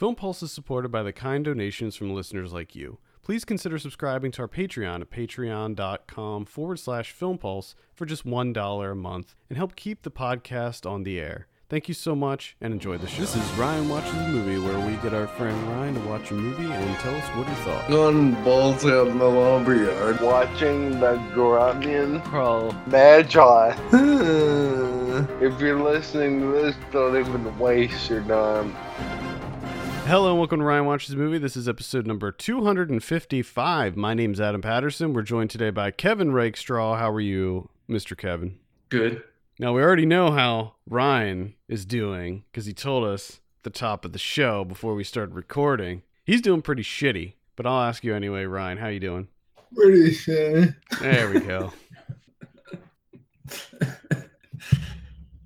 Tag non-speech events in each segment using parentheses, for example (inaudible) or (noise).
Film Pulse is supported by the kind donations from listeners like you. Please consider subscribing to our Patreon at patreon.com forward slash film pulse for just $1 a month and help keep the podcast on the air. Thank you so much and enjoy the show. This is Ryan Watches a Movie, where we get our friend Ryan to watch a movie and tell us what he thought. Going balls out in the lumberyard. watching the Grunion Pro Magi. (laughs) if you're listening to this, don't even waste your time. Hello and welcome to Ryan Watches a Movie. This is episode number 255. My name's Adam Patterson. We're joined today by Kevin Rakestraw. How are you, Mr. Kevin? Good. Now, we already know how Ryan is doing because he told us at the top of the show before we started recording. He's doing pretty shitty, but I'll ask you anyway, Ryan. How you doing? Pretty shitty. There we go. (laughs)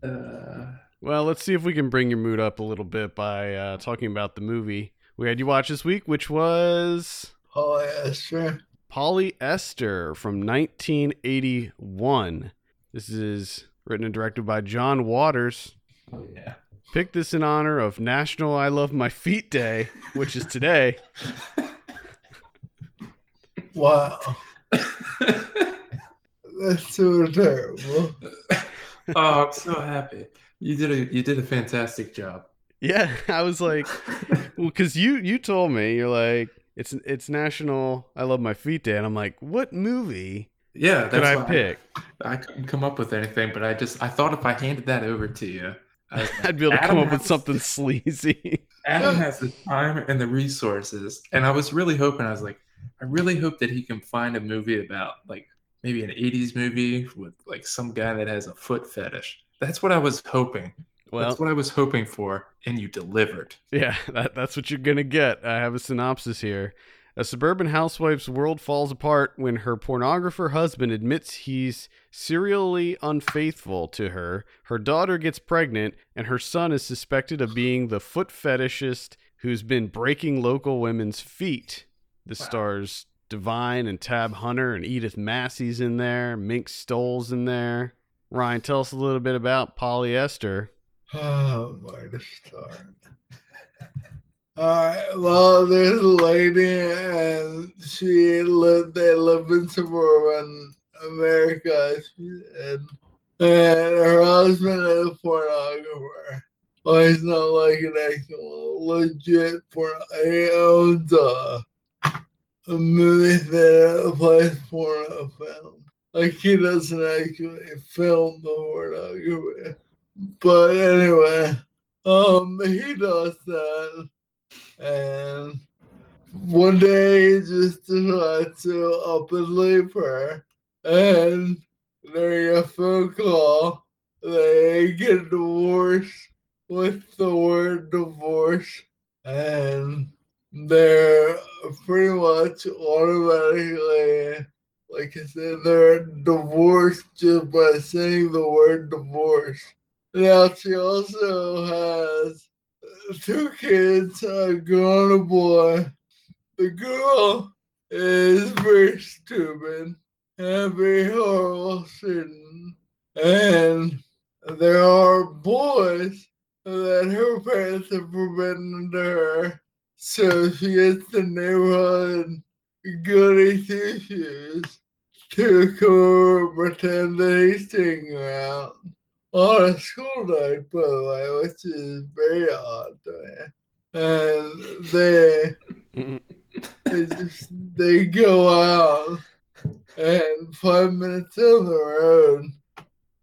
Uh, well, let's see if we can bring your mood up a little bit by uh, talking about the movie we had you watch this week, which was Polyester. Polyester from 1981. This is written and directed by John Waters. oh yeah. Picked this in honor of National I Love My Feet Day, which is today. (laughs) Wow. (laughs) That's so terrible. (laughs) oh, I'm so happy. You did a you did a fantastic job. Yeah, (laughs) I was like, (laughs) well, because you you told me you're like it's it's National I Love My Feet Day, and I'm like, what movie Yeah, could I pick? I, couldn't come up with anything, but I just I thought if I handed that over to you, I (laughs) like, I'd be able to come Adam up with something sleazy. Adam has the time and the resources, and I was really hoping. I was like, I really hope that he can find a movie about like maybe an '80s movie with like some guy that has a foot fetish. That's what I was hoping. Well, That's what I was hoping for, and you delivered. Yeah, (laughs) that, that's what you're going to get. I have a synopsis here. A suburban housewife's world falls apart when her pornographer husband admits he's serially unfaithful to her. Her daughter gets pregnant, and her son is suspected of being the foot fetishist who's been breaking local women's feet. The Wow. stars Divine and Tab Hunter and Edith Massey's in there. Mink Stole's in there. Ryan, tell us a little bit about polyester. Oh, where to start? Alright, well, there's a lady and she lived, they live in suburban America, said. And her husband is a pornographer. Well, he's not like an actual legit porn. He owns a, a movie theater that plays porno film. Like, he doesn't actually film the pornography. But anyway, um, he does that, and one day he just decides to up and leave her, and during a phone call, they get divorced with the word divorce, and they're pretty much automatically, like I said, they're divorced just by saying the word divorce. Now she also has two kids, a girl and a boy. The girl is very stupid and very horrible student. And there are boys that her parents have forbidden to her. So she gets the neighborhood goody two shoes to come pretend that he's her out on a school night, by the way, which is very odd to me. And they, they just they go out, and five minutes down the road,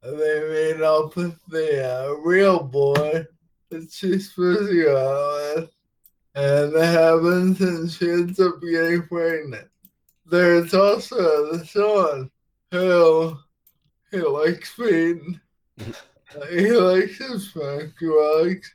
they meet up with the uh, real boy that she's supposed to go out with, and that happens, and she ends up getting pregnant. There's also the son who he likes feeding. (laughs) he likes to smoke drugs.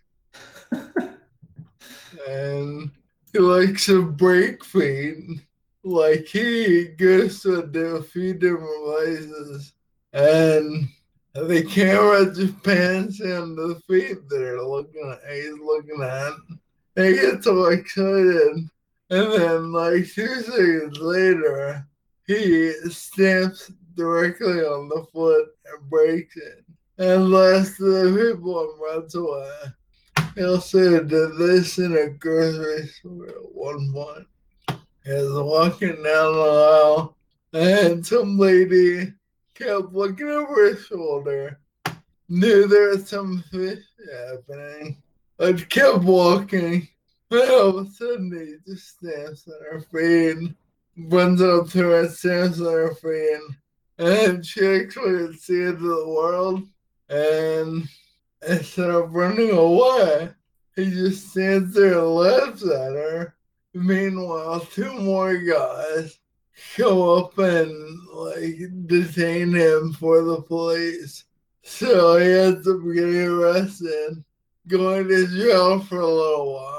and he likes to break feet. Like he goes to do a few different places and the camera just pans in the feet that are looking at he's looking at. He gets all excited. And then like two seconds later he stamps directly on the foot and breaks it. And last the people runs away. He also did this in a grocery store at one point. He was walking down the aisle, and some lady kept looking over his shoulder. Knew there was some fish happening, but kept walking. Sudden, he just stands on her feet, runs up to her, stands on her feet, and (laughs) she actually see the end of the world. And instead of running away, he just stands there and laughs at her. Meanwhile, two more guys show up and like detain him for the police. So he ends up getting arrested, going to jail for a little while.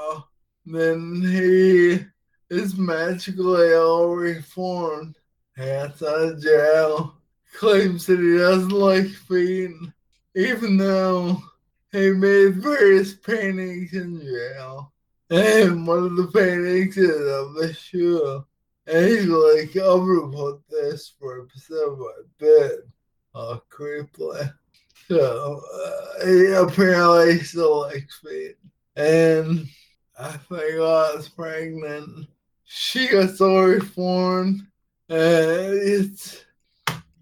Then he is magically all reformed, gets out of jail, claims that he doesn't like feet, even though he made various paintings in jail. And one of the paintings is of the shoe. And he's like, gonna put this for a percent of my bed. Oh, creepily. So, uh, he apparently still likes feet. And I was pregnant. She got so reformed. And it's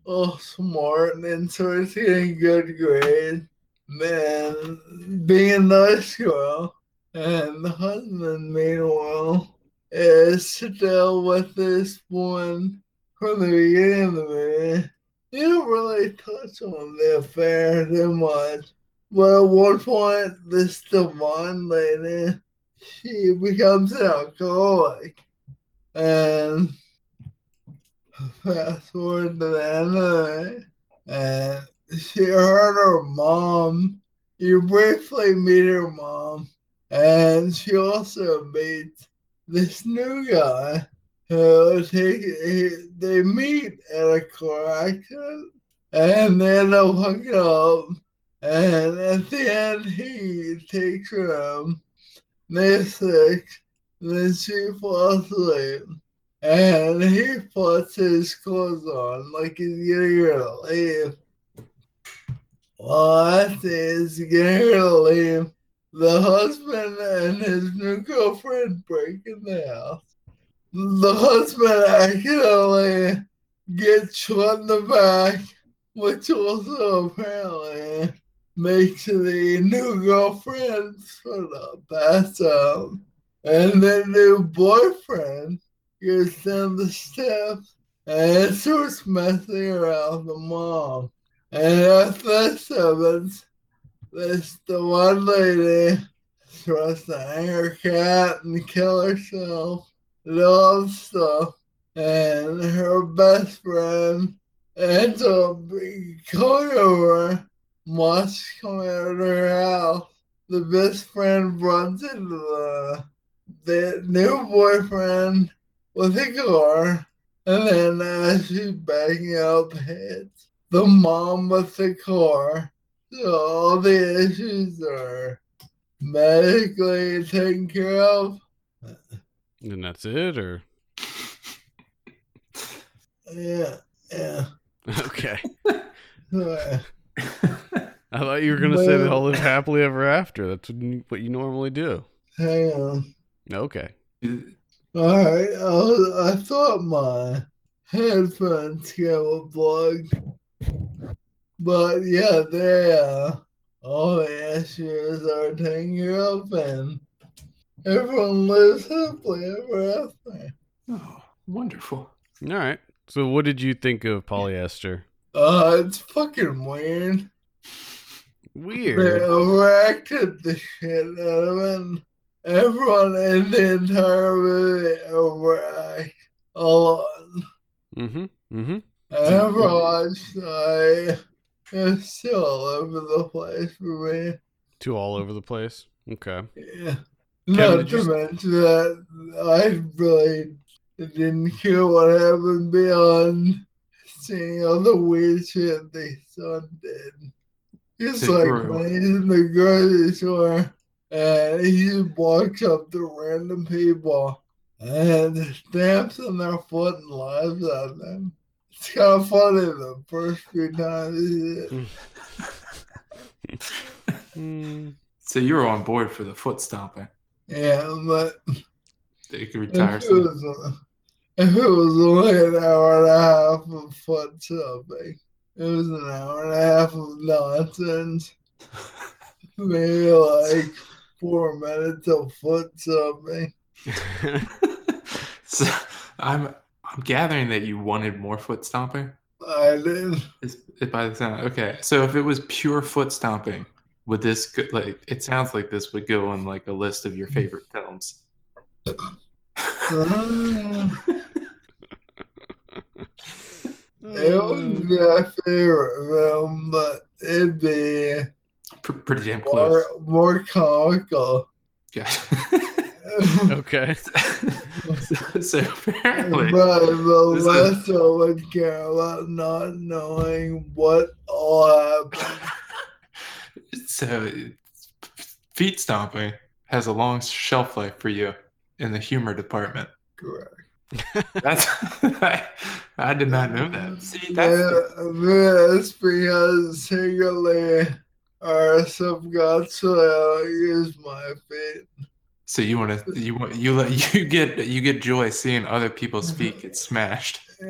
all smart and so it's getting good grades. Man, being a nice girl. And the husband, meanwhile, is to deal with this woman from the beginning of the movie. You don't really touch on the affair too much. But at one point, this divine lady, she becomes an alcoholic. And um, fast forward to the end and um, she heard her mom. You briefly meet her mom, and she also meets this new guy who take, he, they meet at a car accident, and they end up hooking up. And at the end, he takes her home. Sick. Then she falls asleep. And he puts his clothes on like he's getting ready to leave. Well, as he's getting ready to leave, the husband and his new girlfriend break in the house. The husband accidentally gets shot in the back, which also apparently makes the new girlfriend of pass out. And the new boyfriend goes down the steps and starts messing around the mom. And after this happens, this the one lady tries to hang her cat and kill herself and all stuff. And her best friend ends up coming over, wants to come out of her house. The best friend runs into the, the new boyfriend with a car, and then uh, as she's backing up, hits the mom with the car. So all the issues are medically taken care of. Uh, and that's it, or Yeah, yeah. (laughs) okay. (laughs) (laughs) Uh, I thought you were gonna say they'll live happily ever after. That's what you- normally do. Hang on. Okay. All right. I, I thought my headphones got plugged, but yeah, they uh, all the issues are taken care of, and everyone lives happily ever after. Oh, wonderful. All right. So, what did you think of polyester? Uh, it's fucking weird. They Weird. overacted the shit out of and Everyone in the entire movie overact a lot. Mm-hmm. Mm-hmm. Watched, I it's still all over the place for me. Two all over the place. Okay. Yeah. Kevin, Not to you mention that I really didn't care what happened beyond seeing all the weird shit they son did. It's Take like he's in the grocery store and he walks up to random people and stamps on their foot and laughs at them. It's kind of funny the first few times. he did. (laughs) So you were on board for the foot stomping. Yeah, but they could retire. if it, was, if it was only an hour and a half of foot stomping, it was an hour and a half of nonsense. Maybe like four minutes of foot stomping. (laughs) so I'm I'm gathering that you wanted more foot stomping. I did. Is is by the sound okay? So if it was pure foot stomping, would this go, like? It sounds like this would go on like a list of your favorite films. Uh, (laughs) Mm. it would be my favorite film, but it'd be Pr- Pretty damn close. more, more comical. Yeah. (laughs) okay. so, (laughs) so apparently, But the This is- less I would care about not knowing what all happened. (laughs) so feet stomping has a long shelf life for you in the humor department. Correct. That's I, I did not know that. See, that's Yeah, that's because secretly our subconscious is my fate. so you want to you want you let (laughs) you get you get joy seeing other people's feet get smashed. (laughs) (laughs)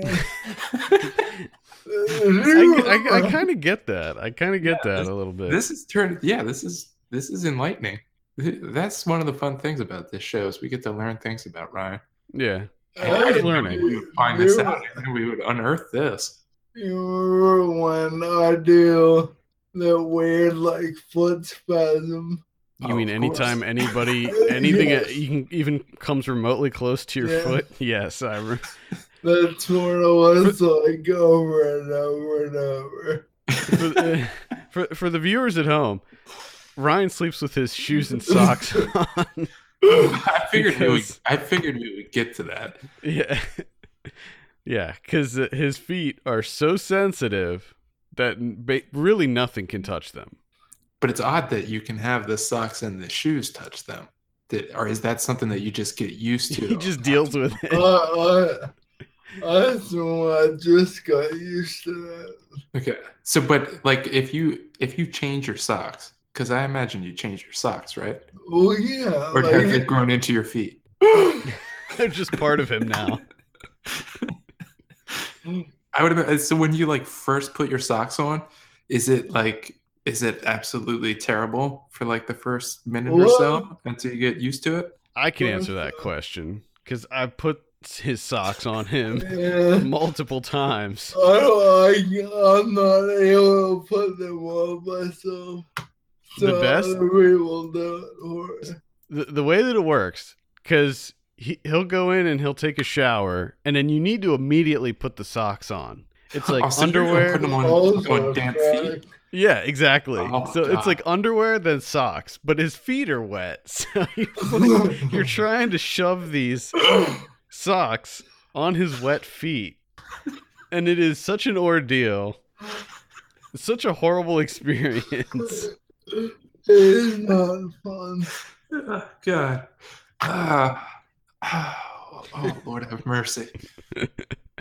I, I, I kind of get that. I kind of get Yeah, that a little bit. This is turned yeah, this is this is enlightening. That's one of the fun things about this show is we get to learn things about Ryan. yeah. I I was learning. We would find this out and we would unearth this. You remember when I do the weird like foot spasm? You Oh, mean anytime course. anybody, (laughs) anything Yes. that even even comes remotely close to your Yeah. foot? (laughs) Yes, I. Re- That's what it was like over and over and over. for, the, (laughs) for for the viewers at home, Ryan sleeps with his shoes and socks on. I (laughs) figured we would, I figured we would get to that. yeah, (laughs) yeah, because his feet are so sensitive that ba- really nothing can touch them. But it's odd that you can have the socks and the shoes touch them. That, or is that something that you just get used to? (laughs) He just deals with I, it. Uh, uh, uh, I, I I just got used to that. Okay. So, but like, if you if you change your socks, because I imagine you change your socks, right? Well, yeah. Or have they grown into your feet? (laughs) (laughs) They're just part of him now. I would imagine. So when you like first put your socks on, is it like is it absolutely terrible for like the first minute or so until you get used to it? I can answer that question because I put his socks on him (laughs) yeah. multiple times. I, I, I'm not able to put them on myself. The best- other people do it for me. the, the way that it works because he, he'll go in and he'll take a shower and then you need to immediately put the socks on. It's (gasps) oh, like Oh, so underwear put them on, Also, on damp feet. yeah exactly. Oh, so it's like underwear then socks but his feet are wet. (laughs) So you're, (laughs) like- you're trying to shove these (laughs) socks on his wet feet. And it is such an ordeal. It's such a horrible experience It's not fun. Oh, God. Ah. oh, oh, Lord have mercy.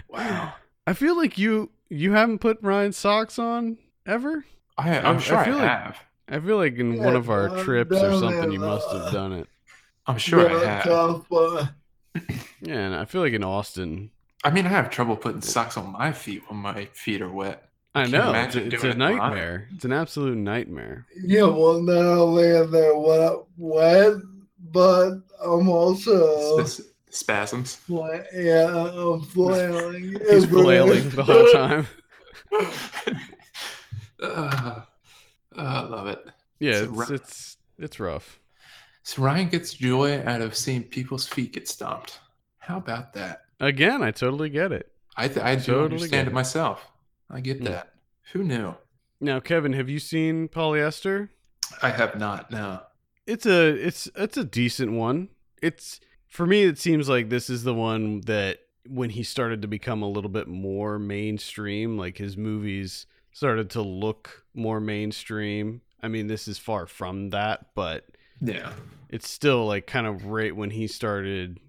Wow. i feel like you you haven't put ryan's socks on ever I, I I'm sure I, feel like- have. I feel like in one of our I've trips or something, you must uh, have done it. I'm sure I have. tough, but Yeah, and I feel like in Austin, I mean, I have trouble putting socks on my feet when my feet are wet. I know it's, imagine it's a it live. nightmare. It's an absolute nightmare. yeah, well, not only am I wet, wet, but I'm also Sp- spasms. fla- yeah, I'm flailing. (laughs) He's everywhere. flailing the whole time. uh, (laughs) (laughs) I love it. Yeah, So it's Ri- it's it's rough. So Ryan gets joy out of seeing people's feet get stomped. How about that? Again, I totally get it. I th- I do Totally understand get it it. myself. I get that. Who knew? Now, Kevin, have you seen Polyester? I have not. No. It's a it's it's a decent one. It's for me. It seems like this is the one that when he started to become a little bit more mainstream, like his movies started to look more mainstream. I mean, this is far from that, but Yeah. it's still like kind of right when he started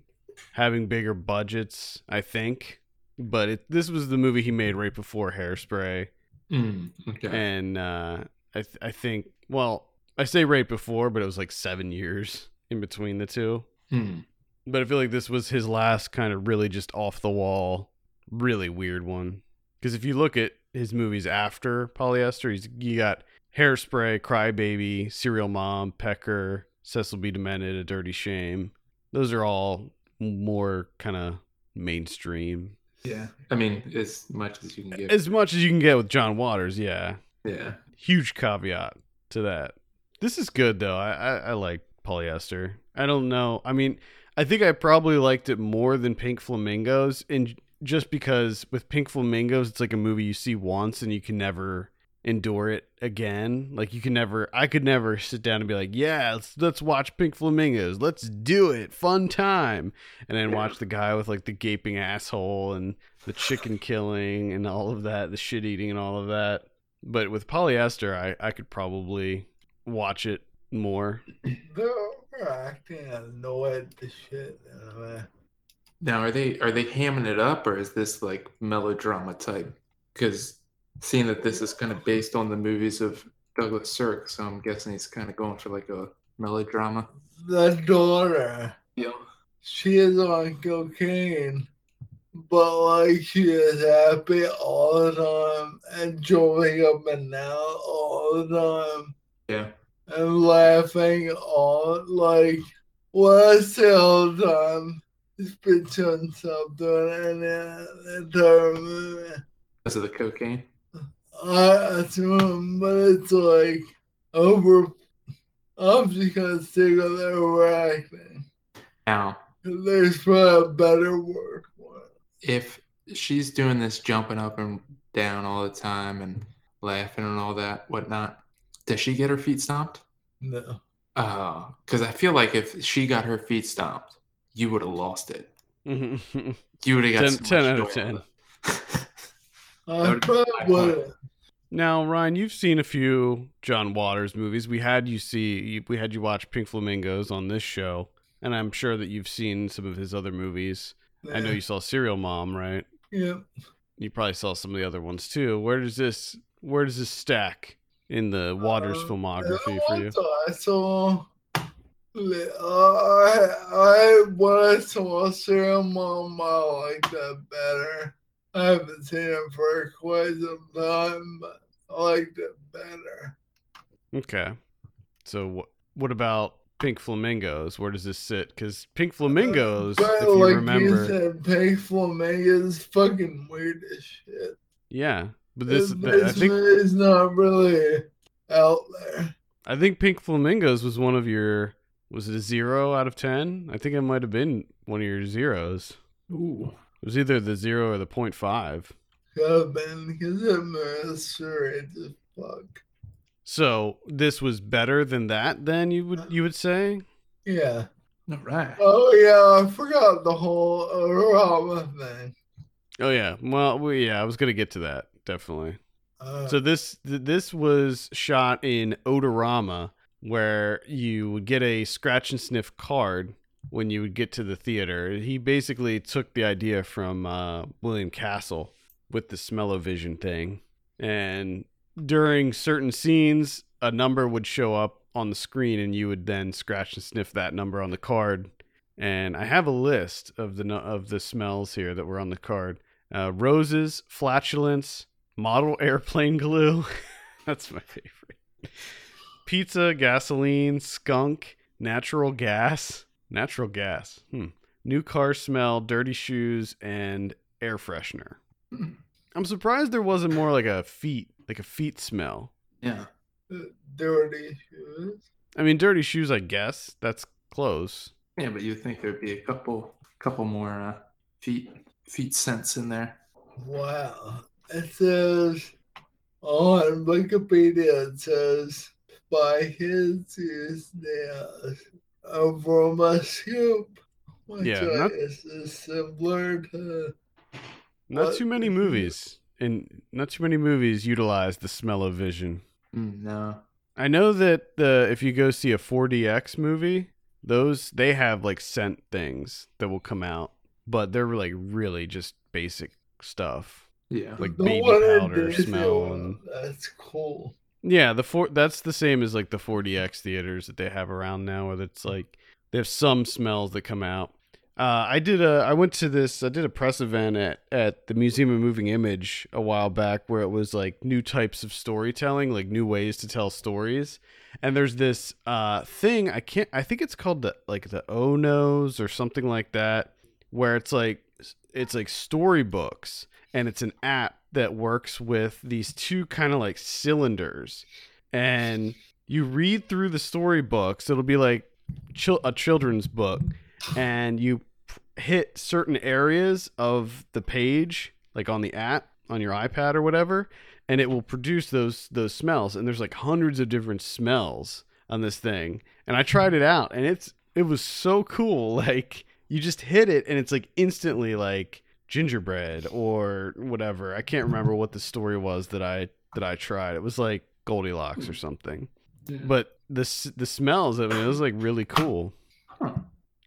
having bigger budgets, I think. But it, this was the movie he made right before Hairspray, Mm, okay. and uh, I th- I think well I say right before, but it was like seven years in between the two. Hmm. But I feel like this was his last kind of really just off the wall, really weird one. Because if you look at his movies after Polyester, he's you got Hairspray, Crybaby, Serial Mom, Pecker, Cecil B. Demented, A Dirty Shame. Those are all more kind of mainstream. Yeah. I mean, as much as you can get. As much as you can get with John Waters, yeah. yeah. Huge caveat to that. This is good though. I, I, I like Polyester. I don't know. I mean, I think I probably liked it more than Pink Flamingos, and just because with Pink Flamingos, it's like a movie you see once and you can never endure it again. Like you can never, I could never sit down and be like, yeah, let's let's watch Pink Flamingos, let's do it, fun time, and then watch the guy with like the gaping asshole and the chicken killing and all of that, the shit eating and all of that. But with Polyester, I I could probably watch it more. They're acting annoyed the shit out of me. Now, are they are they hamming it up, or is this like melodrama type? Because seeing that this is kind of based on the movies of Douglas Sirk, so I'm guessing he's kind of going for like a melodrama. The daughter, Yeah. she is on cocaine, but like she is happy all the time and jumping up and down all the time Yeah. and laughing all like what I say all the time. Spit on something and then entire movie. Because of the cocaine. I assume, but it's like over. I'm just gonna stick with overacting. Now, There's probably a better word for it. if she's doing this jumping up and down all the time and laughing and all that whatnot, does she get her feet stomped? No. Uh, because I feel like if she got her feet stomped, you would have lost it. Ten, (laughs) You would have got 10 so 10 out of 10. (laughs) I probably wouldn't. Now, Ryan, you've seen a few John Waters movies. We had you see, we had you watch Pink Flamingos on this show, and I'm sure that you've seen some of his other movies. I know you saw Serial Mom, right? Yeah. You probably saw some of the other ones too. Where does this, where does this stack in the Waters Uh, filmography for you? I saw. I, I when I saw Serial Mom, I like that better. I haven't seen him for quite some time, but I liked it better. Okay. So, wh- what about Pink Flamingos? Where does this sit? Because Pink Flamingos, But if you like remember, you said, Pink Flamingo is fucking weird as shit. yeah. But this, This, th- I think is not really out there. I think Pink Flamingos was one of your. Was it a zero out of ten? I think it might have been one of your zeros. Ooh. It was either the zero or the point five. Could have been because I'm a fuck. So this was better than that. Then you would you would say? Yeah. All right. Oh yeah, I forgot the whole Rama thing. Oh yeah. Well, we, yeah. I was gonna get to that definitely. Uh, So this th- this was shot in Odorama, where you would get a scratch and sniff card when you would get to the theater. He basically took the idea from uh, William Castle with the smell-o-vision thing, and during certain scenes, a number would show up on the screen, and you would then scratch and sniff that number on the card. And I have a list of the of the smells here that were on the card: uh, roses, flatulence, model (laughs) airplane glue. (laughs) That's my favorite. Pizza, gasoline, skunk, natural gas, natural gas. Hmm. New car smell, dirty shoes, and air freshener. I'm surprised there wasn't more like a feet, like a feet smell. Yeah. dirty shoes. I mean, dirty shoes. I guess that's close. Yeah, but you think there'd be a couple, couple more uh, feet, feet scents in there. Wow. It says on Wikipedia it says by his use nails aroma scoop. Which Yeah, I not- guess is similar to Not What? too many movies, and not too many movies utilize the smell of vision. Mm, no. I know that the if you go see a 4DX movie, those they have like scent things that will come out, but they're like really just basic stuff Yeah. like the baby powder smell and That's cool. Yeah, the four that's the same as like the 4DX theaters that they have around now where it's like they have some smells that come out. Uh, I did a I went to this I did a press event at at the Museum of Moving Image a while back where it was like new types of storytelling, like new ways to tell stories. And there's this uh thing I can't I think it's called the like the Onos or something like that where it's like it's like storybooks and it's an app that works with these two kind of like cylinders. And you read through the storybooks it'll be like a children's book and you p- hit certain areas of the page like on the app on your iPad or whatever and it will produce those those smells. And there's like hundreds of different smells on this thing. And I tried it out and it's it was so cool. (laughs) Like you just hit it and it's like instantly like gingerbread or whatever. I can't remember what the story was that I that I tried. It was like Goldilocks or something. But the s- the smells, I mean, it was like really cool. Huh.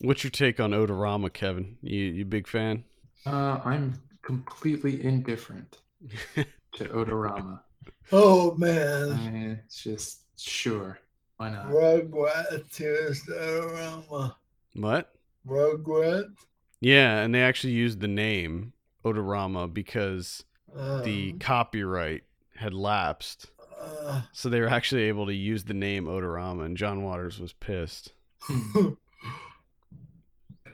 What's your take on Odorama, Kevin? You you big fan? Uh, I'm completely indifferent (laughs) to Odorama. Oh man, Uh, it's just sure, why not? Rugrats here's Odorama. What? Rugrats. Yeah, and they actually used the name Odorama because the Um, copyright had lapsed. uh, So they were actually able to use the name Odorama, and John Waters was pissed. (laughs)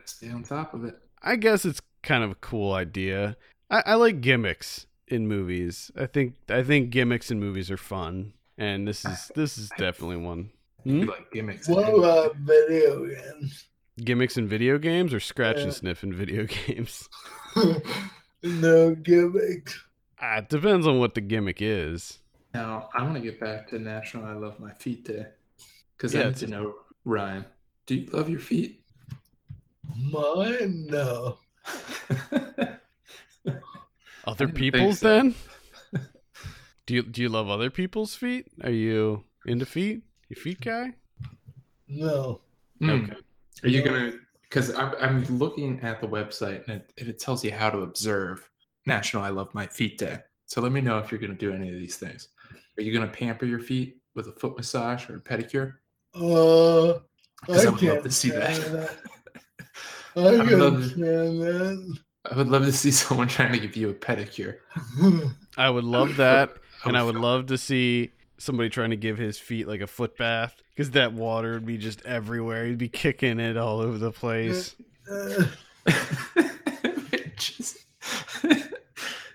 Stay on top of it. I guess it's kind of a cool idea. I, I like gimmicks in movies. I think I think gimmicks in movies are fun, and this is this is definitely one. Hmm? like gimmicks. what and- about video games? Gimmicks in video games or scratch Yeah. and sniff in video (laughs) games. (laughs) no gimmicks. Ah, it depends on what the gimmick is. Now, I want to get back to National I Love My Feet Day. Because Yeah, I need to know, Ryan, do you love your feet? Mine, no. (laughs) Other people's so. then? do you do you love other people's feet? Are you into feet? You feet guy? No. Mm. Okay. Are you gonna? Because I'm I'm looking at the website and it, it tells you how to observe National I Love My Feet Day. So let me know if you're gonna do any of these things. Are you gonna pamper your feet with a foot massage or a pedicure? Uh, I, I would love can't to see that. that. (laughs) I would love to- that. I would love to see someone trying to give you a pedicure. (laughs) I would love that. (laughs) and I would love to see somebody trying to give his feet like a foot bath because that water would be just everywhere. He'd be kicking it all over the place. Uh, it, would just,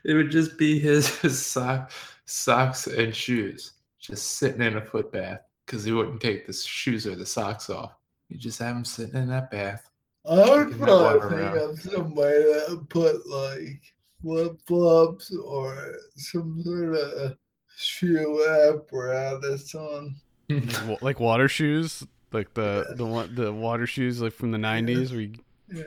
it would just be his, his sock, socks and shoes just sitting in a foot bath because he wouldn't take the shoes or the socks off. You just have him sitting in that bath. I would Kicking probably think around. of somebody that put like flip flops or some sort of shoe apparatus on. (laughs) Wa- like water shoes, like the the one the water shoes like from the nineties. Where you, Yeah.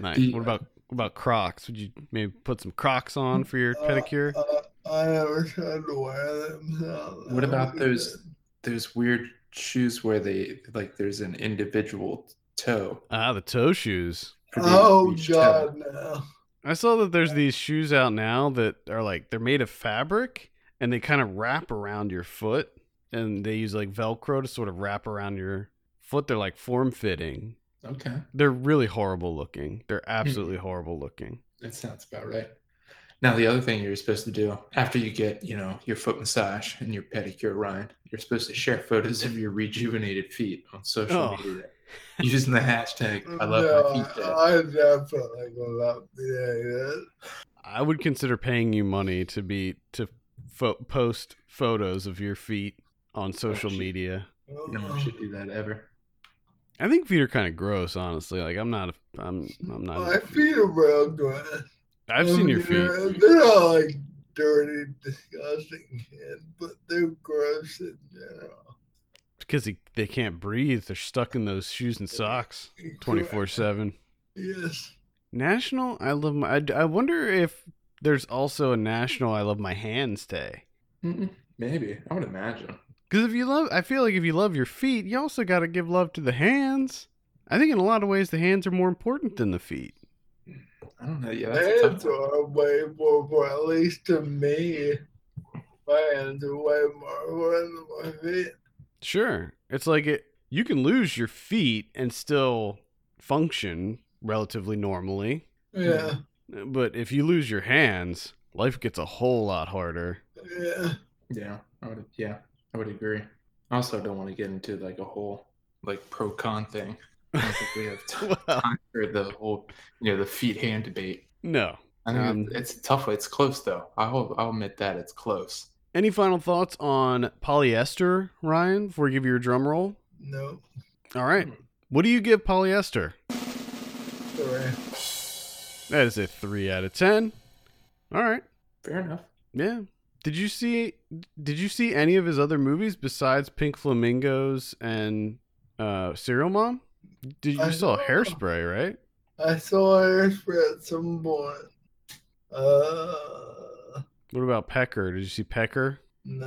nice. The- What about what about Crocs? Would you maybe put some Crocs on for your Uh, pedicure? uh, I never tried to wear them. (laughs) so What about would those- good. There's weird shoes where they like there's an individual toe. Ah, the toe shoes. Oh each toe. God, no! I saw that there's these shoes out now that are like they're made of fabric and they kind of wrap around your foot and they use like velcro to sort of wrap around your foot. They're like form fitting. Okay, They're really horrible looking. Hmm. They're absolutely horrible looking. that sounds about right. Now the other thing you're supposed to do after you get you know your foot massage and your pedicure, Ryan, you're supposed to share photos of your rejuvenated feet on social Oh. media using the hashtag (laughs) I love no, my feet. Day. I definitely will not be doing that. I would consider paying you money to be to fo- post photos of your feet on oh, social shit. media. No one should do that ever. I think feet are kind of gross, honestly. Like I'm not. A, I'm. I'm not. My feet are real good. I've I seen your feet. They're, they're not like dirty, disgusting, but they're gross in general. because they, they can't breathe. They're stuck in those shoes and socks twenty four seven. Yes. National, I love my. I, I wonder if there's also a national I love my hands day. Mm-mm, Maybe I would imagine. Because if you love, I feel like if you love your feet, you also got to give love to the hands. I think in a lot of ways the hands are more important than the feet. I don't know. Yeah, that's Hands one. are way more, important, at least to me. my hands are way more important than my feet. Sure. It's like it you can lose your feet and still function relatively normally. Yeah, But if you lose your hands, life gets a whole lot harder. yeah. Yeah, I would. Yeah, I would agree. I also don't want to get into like a whole like pro con thing. I don't think we have (laughs) t- Well, time for the whole you know the feet hand debate. no. I think Um, it's a tough. It's close though. I'll I'll admit that it's close. Any final thoughts on polyester, Ryan, before we give you your drum roll? No, All right. What do you give polyester? Three. That is a 3 out of 10. All right. Fair enough. Yeah. Did you see did you see any of his other movies besides Pink Flamingos and uh Serial Mom? Did you I saw saw- Hairspray, right? I saw Hairspray at some point. Uh, What about Pecker? Did you see Pecker? nah,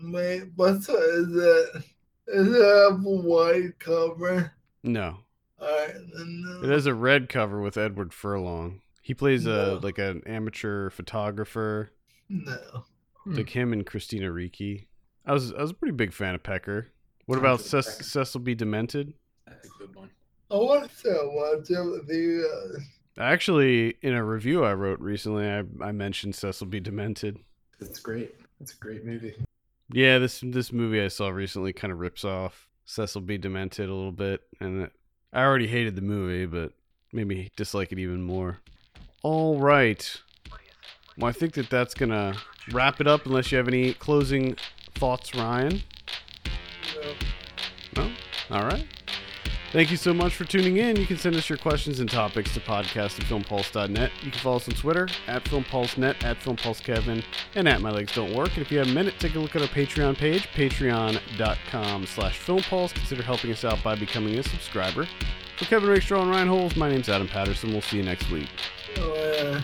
mate, what's is it? Is it have a white cover? No. Alright, then It has a red cover with Edward Furlong. He plays a like an amateur photographer, No. Hmm. like him and Christina Ricci. I was I was a pretty big fan of Pecker. What Sounds about like Ces- Pecker. Cecil B. Demented? That's a good one. I want to watch it with you guys. Actually, in a review I wrote recently, I, I mentioned Cecil B. Demented. It's great. It's a great movie. Yeah, this this movie I saw recently kind of rips off Cecil B. Demented a little bit, and it, I already hated the movie, but made me dislike it even more. All right, well, I think that that's gonna wrap it up. Unless you have any closing thoughts, Ryan. No. No? All right. Thank you so much for tuning in. You can send us your questions and topics to podcast at filmpulse.net. You can follow us on Twitter at filmpulsenet, at filmpulsekevin, and at my legs don't work. And if you have a minute, take a look at our Patreon page, patreon.com slash filmpulse. Consider helping us out by becoming a subscriber. For Kevin Rakestraw and Ryan Holes, my name's Adam Patterson. We'll see you next week. Yeah.